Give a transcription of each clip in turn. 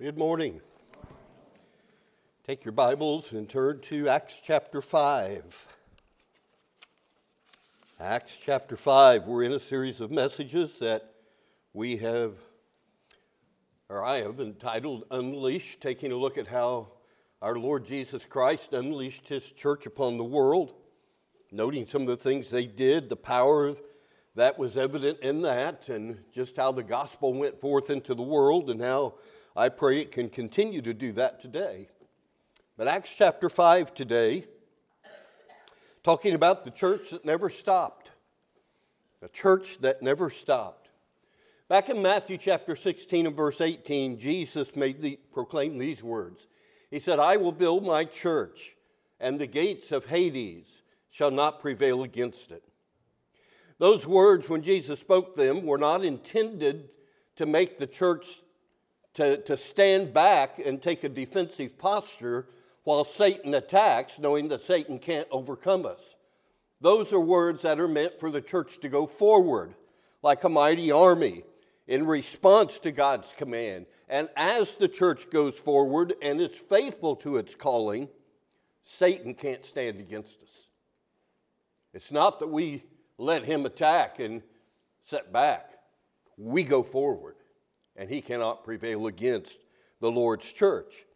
Good morning. Take your Bibles and turn to Acts chapter 5. Acts chapter 5. We're in a series of messages that we have, or I have entitled Unleashed, taking a look at how our Lord Jesus Christ unleashed his church upon the world, noting some of the things they did, the power that was evident in that, and just how the gospel went forth into the world, and how I pray it can continue to do that today. But Acts chapter 5 today, talking about the church that never stopped. A church that never stopped. Back in Matthew chapter 16 and verse 18, Jesus made the, proclaimed these words. He said, I will build my church, and the gates of Hades shall not prevail against it. Those words, when Jesus spoke them, were not intended to make the church to, to stand back and take a defensive posture while Satan attacks, knowing that Satan can't overcome us. Those are words that are meant for the church to go forward like a mighty army in response to God's command. And as the church goes forward and is faithful to its calling, Satan can't stand against us. It's not that we let him attack and set back, we go forward and he cannot prevail against the Lord's church.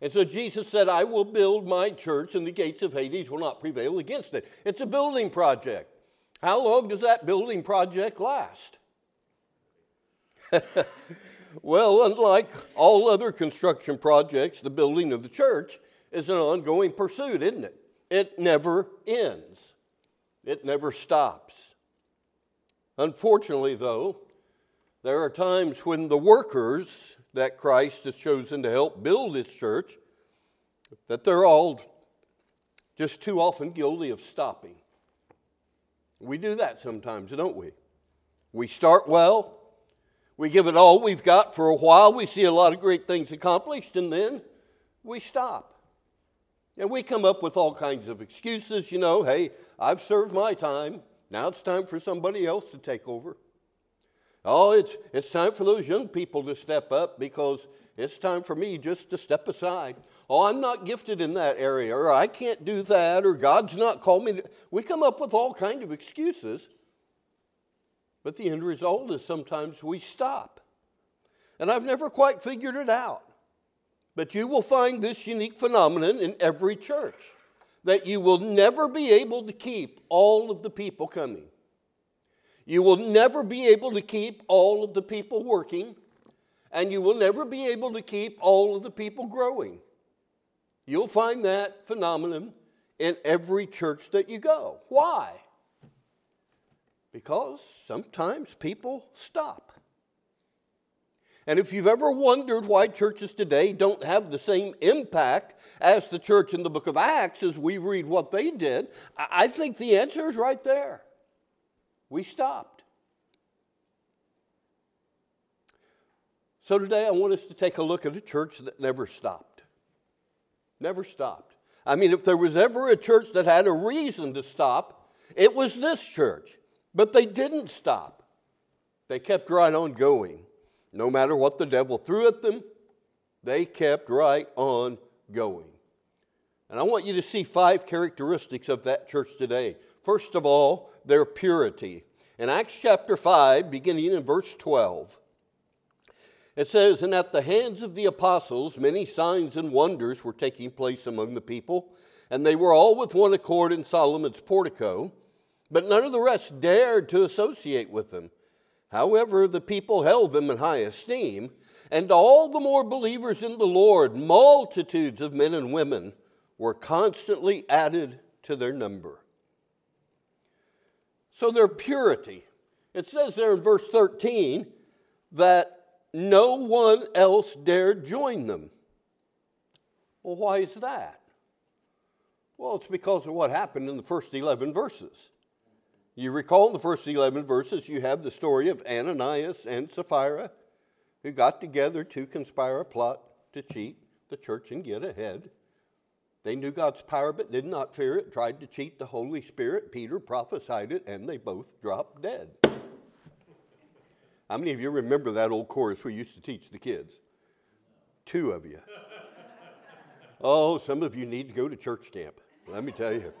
And so Jesus said, I will build my church, and the gates of Hades will not prevail against it. It's a building project. How long does that building project last? well, unlike all other construction projects, the building of the church is an ongoing pursuit, isn't it? It never ends, it never stops. Unfortunately, though, there are times when the workers that Christ has chosen to help build his church, that they're all just too often guilty of stopping. We do that sometimes, don't we? We start well, we give it all we've got for a while, we see a lot of great things accomplished, and then we stop. And we come up with all kinds of excuses, you know, hey, I've served my time, now it's time for somebody else to take over. Oh, it's, it's time for those young people to step up because it's time for me just to step aside. Oh, I'm not gifted in that area, or I can't do that, or God's not called me. We come up with all kind of excuses, but the end result is sometimes we stop. And I've never quite figured it out. But you will find this unique phenomenon in every church that you will never be able to keep all of the people coming. You will never be able to keep all of the people working, and you will never be able to keep all of the people growing. You'll find that phenomenon in every church that you go. Why? Because sometimes people stop. And if you've ever wondered why churches today don't have the same impact as the church in the book of Acts as we read what they did, I think the answer is right there we stopped. So today I want us to take a look at a church that never stopped. Never stopped. I mean, if there was ever a church that had a reason to stop, it was this church. But they didn't stop. They kept right on going. No matter what the devil threw at them, they kept right on going. And I want you to see five characteristics of that church today. First of all, their purity. In Acts chapter 5, beginning in verse 12, it says, And at the hands of the apostles, many signs and wonders were taking place among the people, and they were all with one accord in Solomon's portico, but none of the rest dared to associate with them. However, the people held them in high esteem, and all the more believers in the Lord, multitudes of men and women, were constantly added to their number. So their purity. It says there in verse 13 that no one else dared join them. Well, why is that? Well, it's because of what happened in the first 11 verses. You recall in the first 11 verses, you have the story of Ananias and Sapphira who got together to conspire a plot to cheat the church and get ahead. They knew God's power but did not fear it, tried to cheat the Holy Spirit. Peter prophesied it, and they both dropped dead. How many of you remember that old chorus we used to teach the kids? Two of you. oh, some of you need to go to church camp. Let me tell you.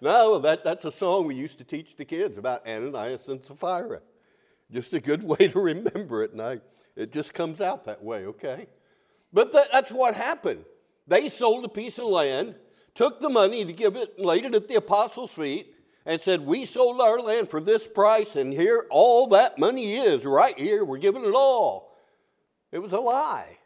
No, that, that's a song we used to teach the kids about Ananias and Sapphira. Just a good way to remember it, and I, it just comes out that way, okay? But that, that's what happened. They sold a piece of land, took the money to give it, laid it at the apostles' feet, and said, We sold our land for this price, and here all that money is right here. We're giving it all. It was a lie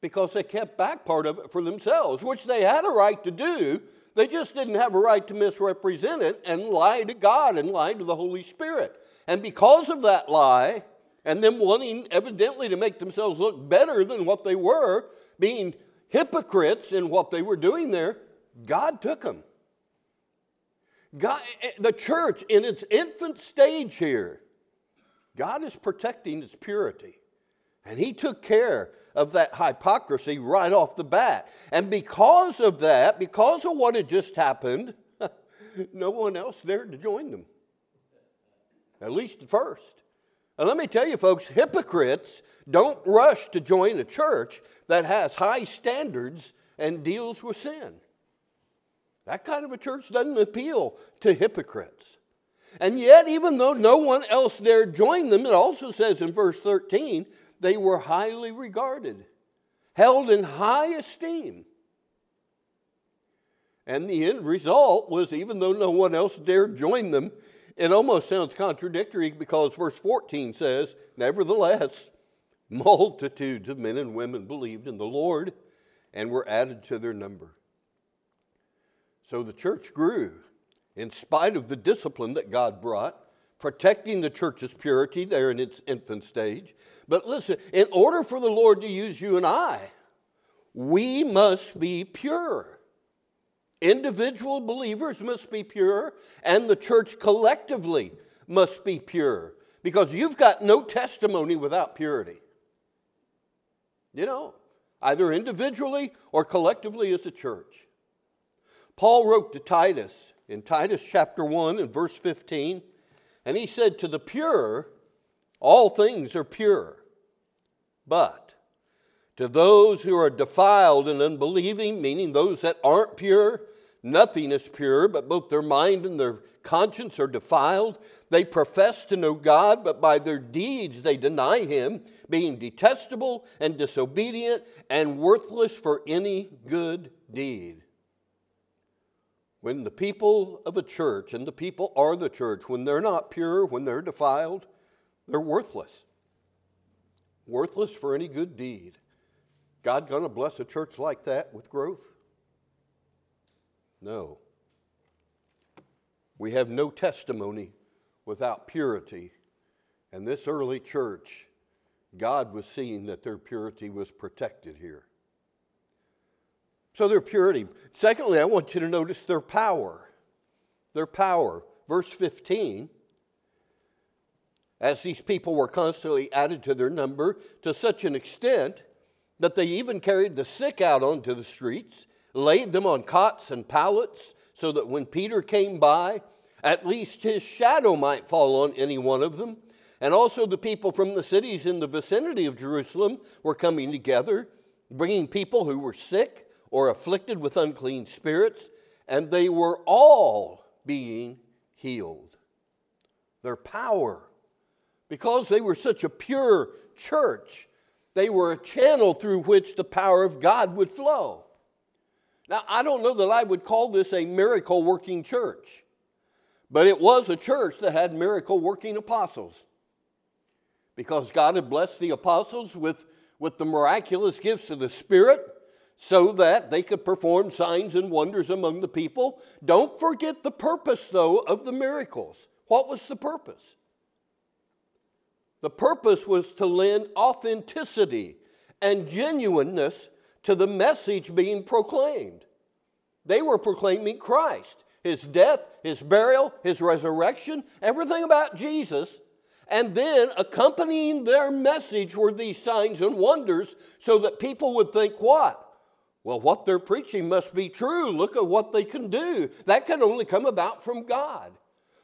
because they kept back part of it for themselves, which they had a right to do. They just didn't have a right to misrepresent it and lie to God and lie to the Holy Spirit. And because of that lie, and them wanting evidently to make themselves look better than what they were, being hypocrites in what they were doing there, God took them. God, eh, the church in its infant stage here, God is protecting its purity. And He took care of that hypocrisy right off the bat. And because of that, because of what had just happened, no one else dared to join them. At least at first. And let me tell you, folks, hypocrites don't rush to join a church that has high standards and deals with sin. That kind of a church doesn't appeal to hypocrites. And yet, even though no one else dared join them, it also says in verse 13, they were highly regarded, held in high esteem. And the end result was, even though no one else dared join them, it almost sounds contradictory because verse 14 says, Nevertheless, multitudes of men and women believed in the Lord and were added to their number. So the church grew in spite of the discipline that God brought, protecting the church's purity there in its infant stage. But listen, in order for the Lord to use you and I, we must be pure. Individual believers must be pure, and the church collectively must be pure because you've got no testimony without purity. You know, either individually or collectively as a church. Paul wrote to Titus in Titus chapter 1 and verse 15, and he said, To the pure, all things are pure. But to those who are defiled and unbelieving, meaning those that aren't pure, nothing is pure, but both their mind and their conscience are defiled. They profess to know God, but by their deeds they deny Him, being detestable and disobedient and worthless for any good deed. When the people of a church, and the people are the church, when they're not pure, when they're defiled, they're worthless. Worthless for any good deed. God to bless a church like that with growth? No. We have no testimony without purity. And this early church, God was seeing that their purity was protected here. So their purity. Secondly, I want you to notice their power. Their power. Verse 15 as these people were constantly added to their number to such an extent that they even carried the sick out onto the streets, laid them on cots and pallets, so that when Peter came by, at least his shadow might fall on any one of them. And also, the people from the cities in the vicinity of Jerusalem were coming together, bringing people who were sick or afflicted with unclean spirits, and they were all being healed. Their power, because they were such a pure church, they were a channel through which the power of God would flow. Now, I don't know that I would call this a miracle working church, but it was a church that had miracle working apostles. Because God had blessed the apostles with, with the miraculous gifts of the Spirit so that they could perform signs and wonders among the people. Don't forget the purpose, though, of the miracles. What was the purpose? The purpose was to lend authenticity and genuineness to the message being proclaimed. They were proclaiming Christ, his death, his burial, his resurrection, everything about Jesus. And then accompanying their message were these signs and wonders so that people would think what? Well, what they're preaching must be true. Look at what they can do. That can only come about from God.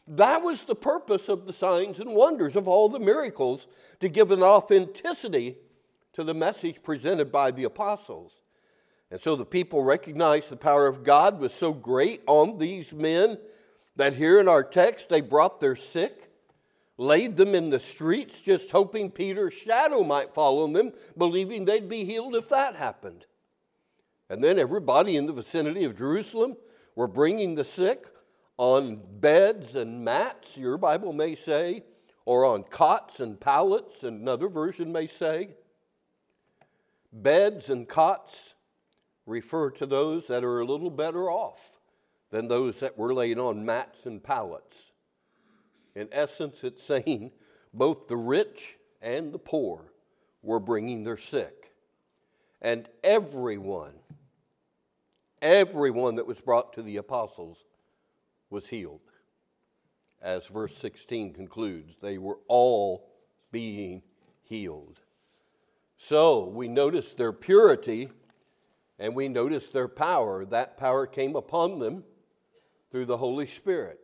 That was the purpose of the signs and wonders, of all the miracles, to give an authenticity to the message presented by the apostles. And so the people recognized the power of God was so great on these men that here in our text they brought their sick, laid them in the streets, just hoping Peter's shadow might fall on them, believing they'd be healed if that happened. And then everybody in the vicinity of Jerusalem were bringing the sick on beds and mats, your Bible may say, or on cots and pallets, another version may say. Beds and cots refer to those that are a little better off than those that were laid on mats and pallets. In essence, it's saying both the rich and the poor were bringing their sick. And everyone, everyone that was brought to the apostles was healed. As verse 16 concludes, they were all being healed. So we notice their purity and we notice their power. That power came upon them through the Holy Spirit.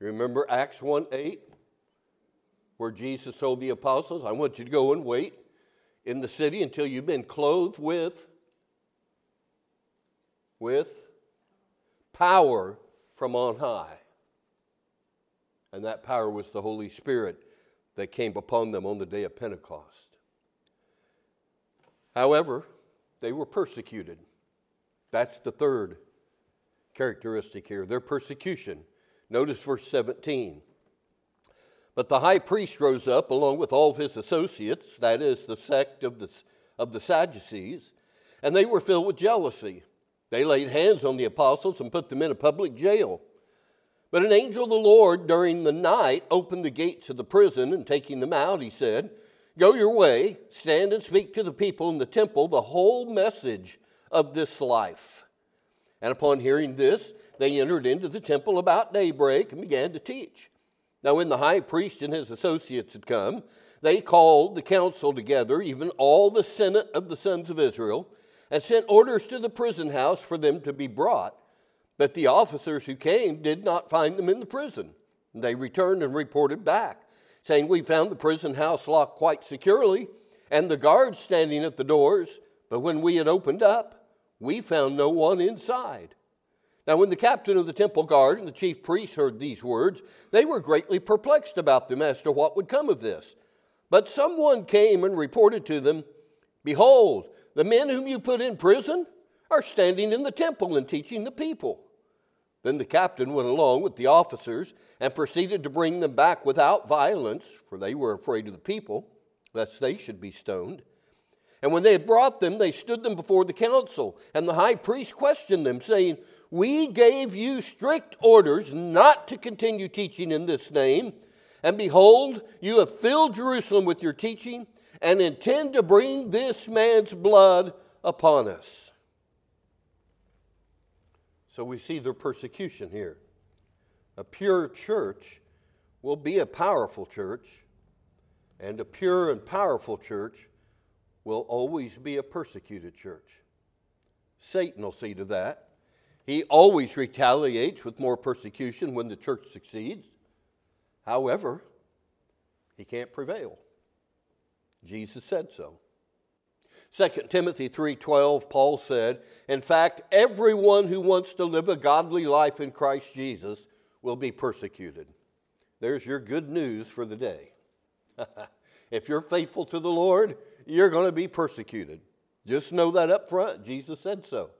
Remember Acts 1 8, where Jesus told the apostles, I want you to go and wait in the city until you've been clothed with with power from on high. And that power was the Holy Spirit that came upon them on the day of Pentecost. However, they were persecuted. That's the third characteristic here their persecution. Notice verse 17. But the high priest rose up along with all of his associates, that is, the sect of the, of the Sadducees, and they were filled with jealousy. They laid hands on the apostles and put them in a public jail. But an angel of the Lord during the night opened the gates of the prison, and taking them out, he said, Go your way, stand and speak to the people in the temple the whole message of this life. And upon hearing this, they entered into the temple about daybreak and began to teach. Now, when the high priest and his associates had come, they called the council together, even all the senate of the sons of Israel and sent orders to the prison house for them to be brought. But the officers who came did not find them in the prison. They returned and reported back, saying, We found the prison house locked quite securely, and the guards standing at the doors. But when we had opened up, we found no one inside. Now, when the captain of the temple guard and the chief priests heard these words, they were greatly perplexed about them as to what would come of this. But someone came and reported to them, Behold, the men whom you put in prison are standing in the temple and teaching the people. Then the captain went along with the officers and proceeded to bring them back without violence, for they were afraid of the people, lest they should be stoned. And when they had brought them, they stood them before the council. And the high priest questioned them, saying, We gave you strict orders not to continue teaching in this name. And behold, you have filled Jerusalem with your teaching and intend to bring this man's blood upon us. So we see their persecution here. A pure church will be a powerful church, and a pure and powerful church will always be a persecuted church. Satan will see to that. He always retaliates with more persecution when the church succeeds. However, he can't prevail. Jesus said so. 2 Timothy 3:12 Paul said, "In fact, everyone who wants to live a godly life in Christ Jesus will be persecuted." There's your good news for the day. if you're faithful to the Lord, you're going to be persecuted. Just know that up front. Jesus said so.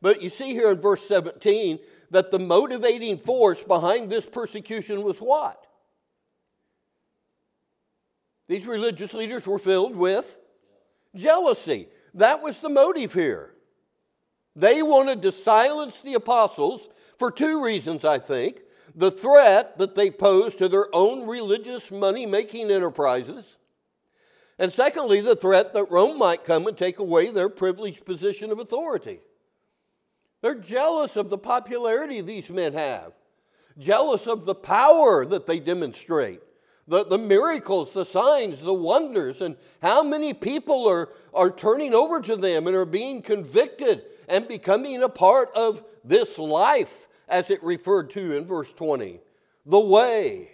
But you see here in verse 17 that the motivating force behind this persecution was what? These religious leaders were filled with jealousy. That was the motive here. They wanted to silence the apostles for two reasons, I think. The threat that they posed to their own religious money making enterprises. And secondly, the threat that Rome might come and take away their privileged position of authority. They're jealous of the popularity these men have, jealous of the power that they demonstrate the, the miracles, the signs, the wonders, and how many people are, are turning over to them and are being convicted and becoming a part of this life, as it referred to in verse 20. The way,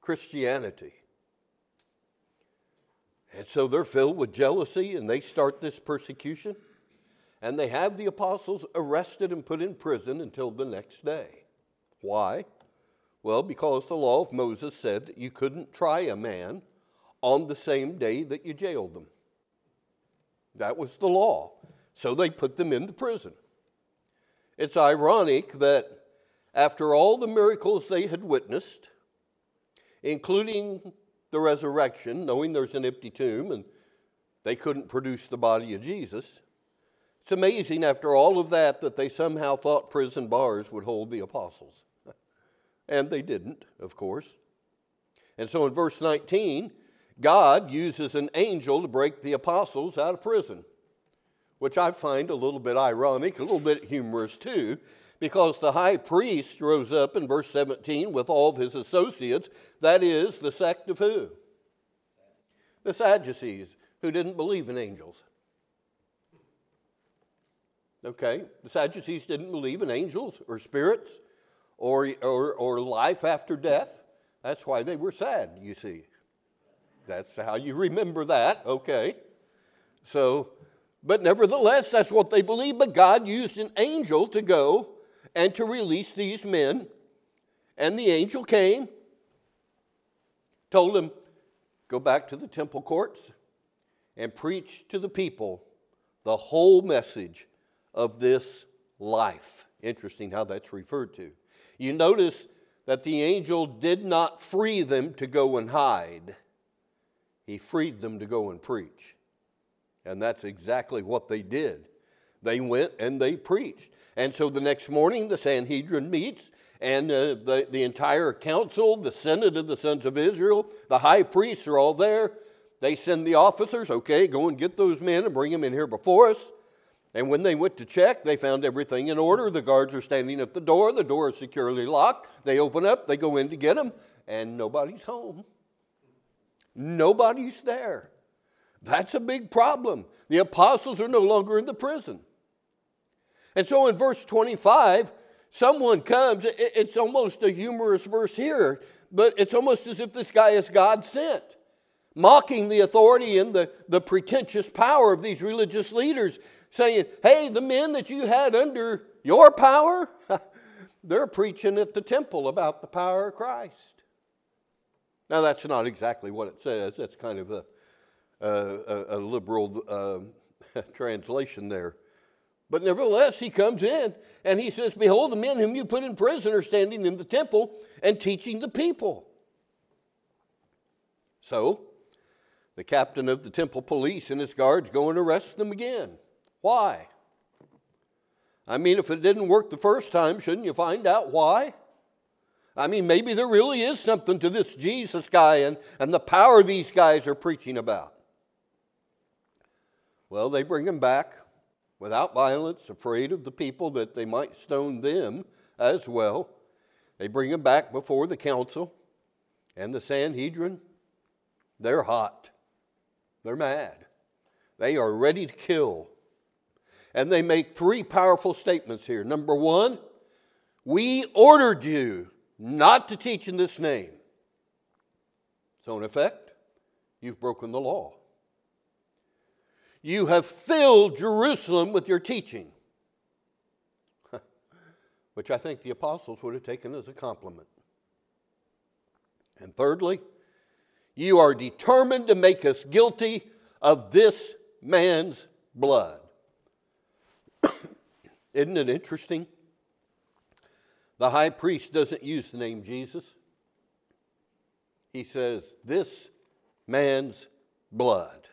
Christianity. And so they're filled with jealousy and they start this persecution. And they have the apostles arrested and put in prison until the next day. Why? Well, because the law of Moses said that you couldn't try a man on the same day that you jailed them. That was the law. So they put them into prison. It's ironic that after all the miracles they had witnessed, including the resurrection, knowing there's an empty tomb and they couldn't produce the body of Jesus, it's amazing after all of that that they somehow thought prison bars would hold the apostles. And they didn't, of course. And so in verse 19, God uses an angel to break the apostles out of prison, which I find a little bit ironic, a little bit humorous too, because the high priest rose up in verse 17 with all of his associates. That is the sect of who? The Sadducees, who didn't believe in angels. Okay, the Sadducees didn't believe in angels or spirits or, or, or life after death. That's why they were sad, you see. That's how you remember that, okay? So, but nevertheless, that's what they believed. But God used an angel to go and to release these men. And the angel came, told them, go back to the temple courts and preach to the people the whole message of this life. Interesting how that's referred to. You notice that the angel did not free them to go and hide. He freed them to go and preach. And that's exactly what they did. They went and they preached. And so the next morning, the Sanhedrin meets, and uh, the, the entire council, the Senate of the sons of Israel, the high priests are all there. They send the officers, okay, go and get those men and bring them in here before us. And when they went to check, they found everything in order. The guards are standing at the door. The door is securely locked. They open up, they go in to get them, and nobody's home. Nobody's there. That's a big problem. The apostles are no longer in the prison. And so in verse 25, someone comes, it's almost a humorous verse here, but it's almost as if this guy is God sent, mocking the authority and the, the pretentious power of these religious leaders, saying, Hey, the men that you had under your power, they're preaching at the temple about the power of Christ. Now, that's not exactly what it says. That's kind of a, a, a liberal uh, translation there. But nevertheless, he comes in and he says, Behold, the men whom you put in prison are standing in the temple and teaching the people. So, the captain of the temple police and his guards go and arrest them again. Why? I mean, if it didn't work the first time, shouldn't you find out why? I mean, maybe there really is something to this Jesus guy and, and the power these guys are preaching about. Well, they bring him back without violence, afraid of the people that they might stone them as well. They bring him back before the council and the Sanhedrin. They're hot, they're mad, they are ready to kill. And they make three powerful statements here. Number one, we ordered you not to teach in this name. So, in effect, you've broken the law. You have filled Jerusalem with your teaching, which I think the apostles would have taken as a compliment. And thirdly, you are determined to make us guilty of this man's blood. Isn't it interesting? The high priest doesn't use the name Jesus. He says, This man's blood.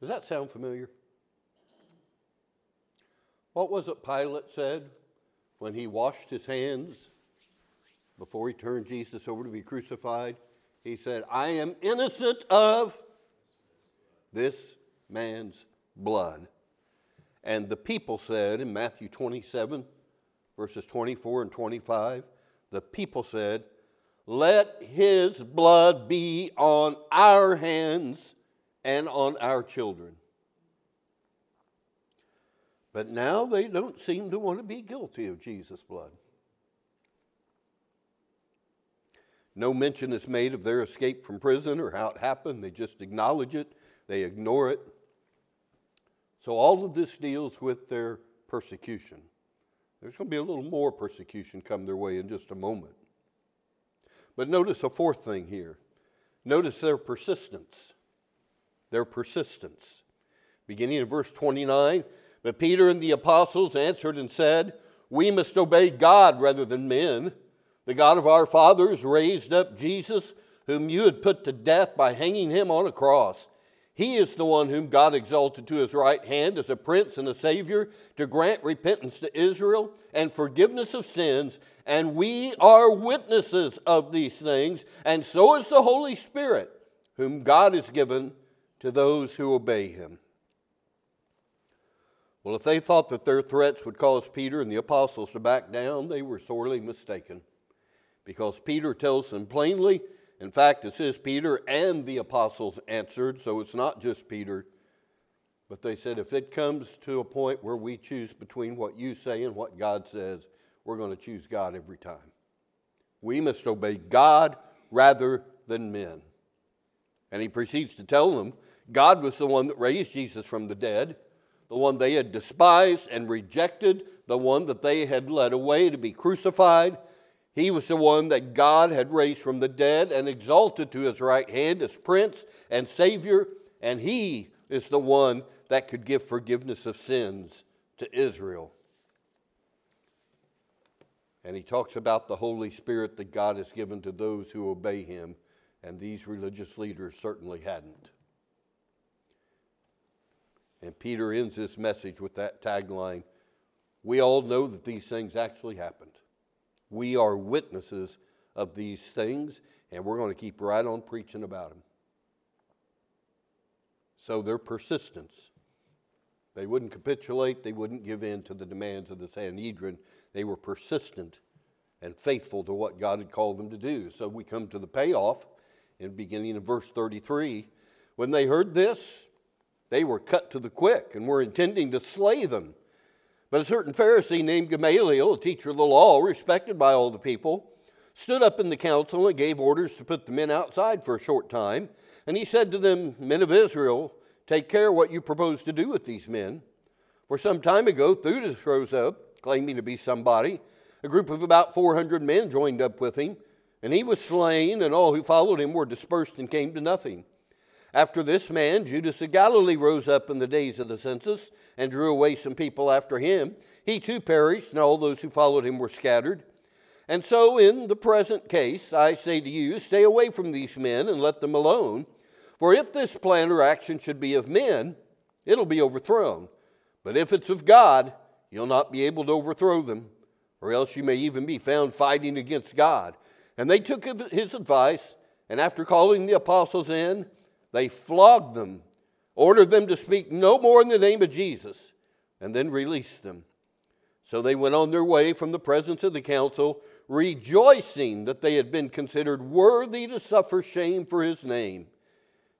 Does that sound familiar? What was it Pilate said when he washed his hands before he turned Jesus over to be crucified? He said, I am innocent of this man's blood. And the people said in Matthew 27, verses 24 and 25, the people said, Let his blood be on our hands and on our children. But now they don't seem to want to be guilty of Jesus' blood. No mention is made of their escape from prison or how it happened. They just acknowledge it, they ignore it. So, all of this deals with their persecution. There's going to be a little more persecution come their way in just a moment. But notice a fourth thing here. Notice their persistence. Their persistence. Beginning in verse 29, but Peter and the apostles answered and said, We must obey God rather than men. The God of our fathers raised up Jesus, whom you had put to death by hanging him on a cross. He is the one whom God exalted to his right hand as a prince and a savior to grant repentance to Israel and forgiveness of sins. And we are witnesses of these things, and so is the Holy Spirit, whom God has given to those who obey him. Well, if they thought that their threats would cause Peter and the apostles to back down, they were sorely mistaken. Because Peter tells them plainly, in fact, it says Peter and the apostles answered, so it's not just Peter. But they said, if it comes to a point where we choose between what you say and what God says, we're going to choose God every time. We must obey God rather than men. And he proceeds to tell them God was the one that raised Jesus from the dead the one they had despised and rejected, the one that they had led away to be crucified. He was the one that God had raised from the dead and exalted to his right hand as Prince and Savior, and he is the one that could give forgiveness of sins to Israel. And he talks about the Holy Spirit that God has given to those who obey him, and these religious leaders certainly hadn't. And Peter ends this message with that tagline We all know that these things actually happened. We are witnesses of these things, and we're going to keep right on preaching about them. So their persistence, they wouldn't capitulate, they wouldn't give in to the demands of the Sanhedrin. They were persistent and faithful to what God had called them to do. So we come to the payoff in beginning of verse 33. When they heard this, they were cut to the quick and were intending to slay them. But a certain Pharisee named Gamaliel, a teacher of the law, respected by all the people, stood up in the council and gave orders to put the men outside for a short time. And he said to them, Men of Israel, take care what you propose to do with these men. For some time ago, Theudas rose up, claiming to be somebody. A group of about 400 men joined up with him, and he was slain, and all who followed him were dispersed and came to nothing. After this man, Judas of Galilee rose up in the days of the census and drew away some people after him. He too perished, and all those who followed him were scattered. And so, in the present case, I say to you, stay away from these men and let them alone. For if this plan or action should be of men, it'll be overthrown. But if it's of God, you'll not be able to overthrow them, or else you may even be found fighting against God. And they took his advice, and after calling the apostles in, they flogged them, ordered them to speak no more in the name of Jesus, and then released them. So they went on their way from the presence of the council, rejoicing that they had been considered worthy to suffer shame for his name.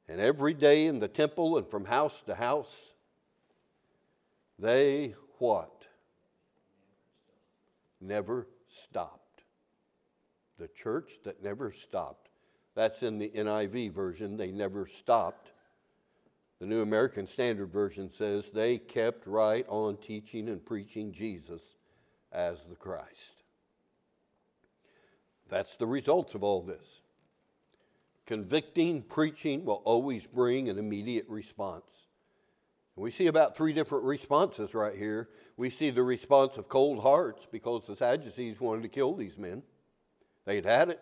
And every day in the temple and from house to house, they what? Never stopped. The church that never stopped. That's in the NIV version. They never stopped. The New American Standard Version says they kept right on teaching and preaching Jesus as the Christ. That's the results of all this. Convicting preaching will always bring an immediate response. We see about three different responses right here. We see the response of cold hearts because the Sadducees wanted to kill these men. They'd had it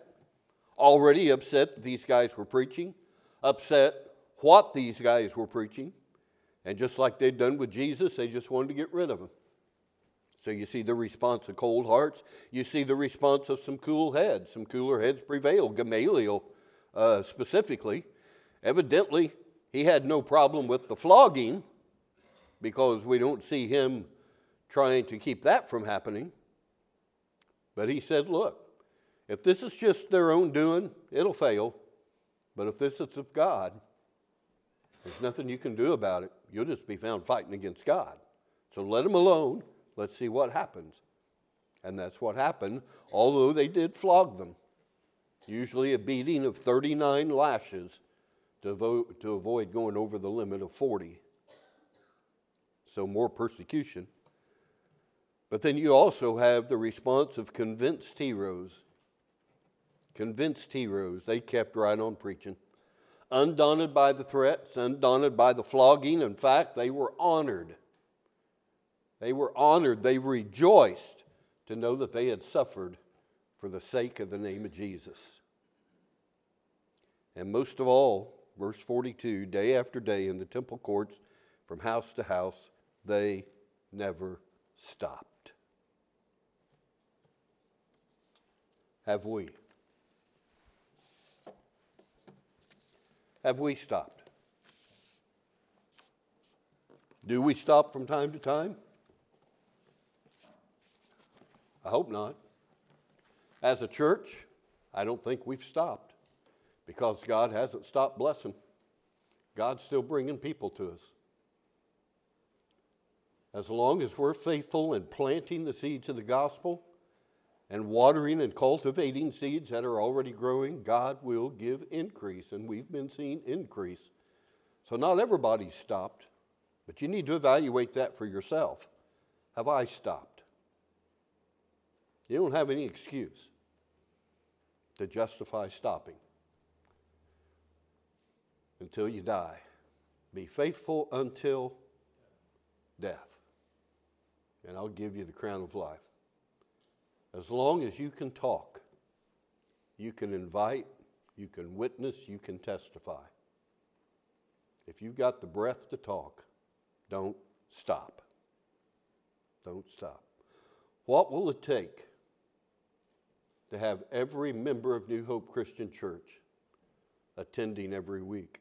already upset that these guys were preaching, upset what these guys were preaching, and just like they'd done with Jesus, they just wanted to get rid of him. So you see the response of cold hearts. You see the response of some cool heads. Some cooler heads prevail. Gamaliel, uh, specifically, evidently, he had no problem with the flogging because we don't see him trying to keep that from happening. But he said, Look, if this is just their own doing, it'll fail. But if this is of God, there's nothing you can do about it. You'll just be found fighting against God. So let them alone. Let's see what happens. And that's what happened, although they did flog them. usually a beating of 39 lashes to, to avoid going over the limit of 40. So, more persecution. But then you also have the response of convinced heroes. Convinced heroes. They kept right on preaching. Undaunted by the threats, undaunted by the flogging. In fact, they were honored. They were honored. They rejoiced to know that they had suffered for the sake of the name of Jesus. And most of all, verse 42 day after day in the temple courts, from house to house, they never stopped. Have we? Have we stopped? Do we stop from time to time? I hope not. As a church, I don't think we've stopped because God hasn't stopped blessing. God's still bringing people to us. As long as we're faithful in planting the seeds of the gospel and watering and cultivating seeds that are already growing, God will give increase, and we've been seeing increase. So, not everybody's stopped, but you need to evaluate that for yourself. Have I stopped? You don't have any excuse to justify stopping until you die. Be faithful until death, and I'll give you the crown of life. As long as you can talk, you can invite, you can witness, you can testify. If you've got the breath to talk, don't stop. Don't stop. What will it take to have every member of New Hope Christian Church attending every week?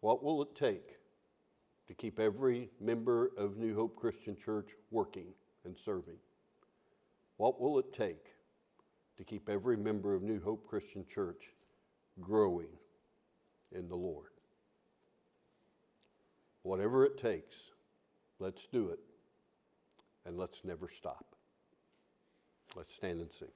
What will it take to keep every member of New Hope Christian Church working and serving? What will it take to keep every member of New Hope Christian Church growing in the Lord? Whatever it takes, let's do it and let's never stop. Let's stand and sing.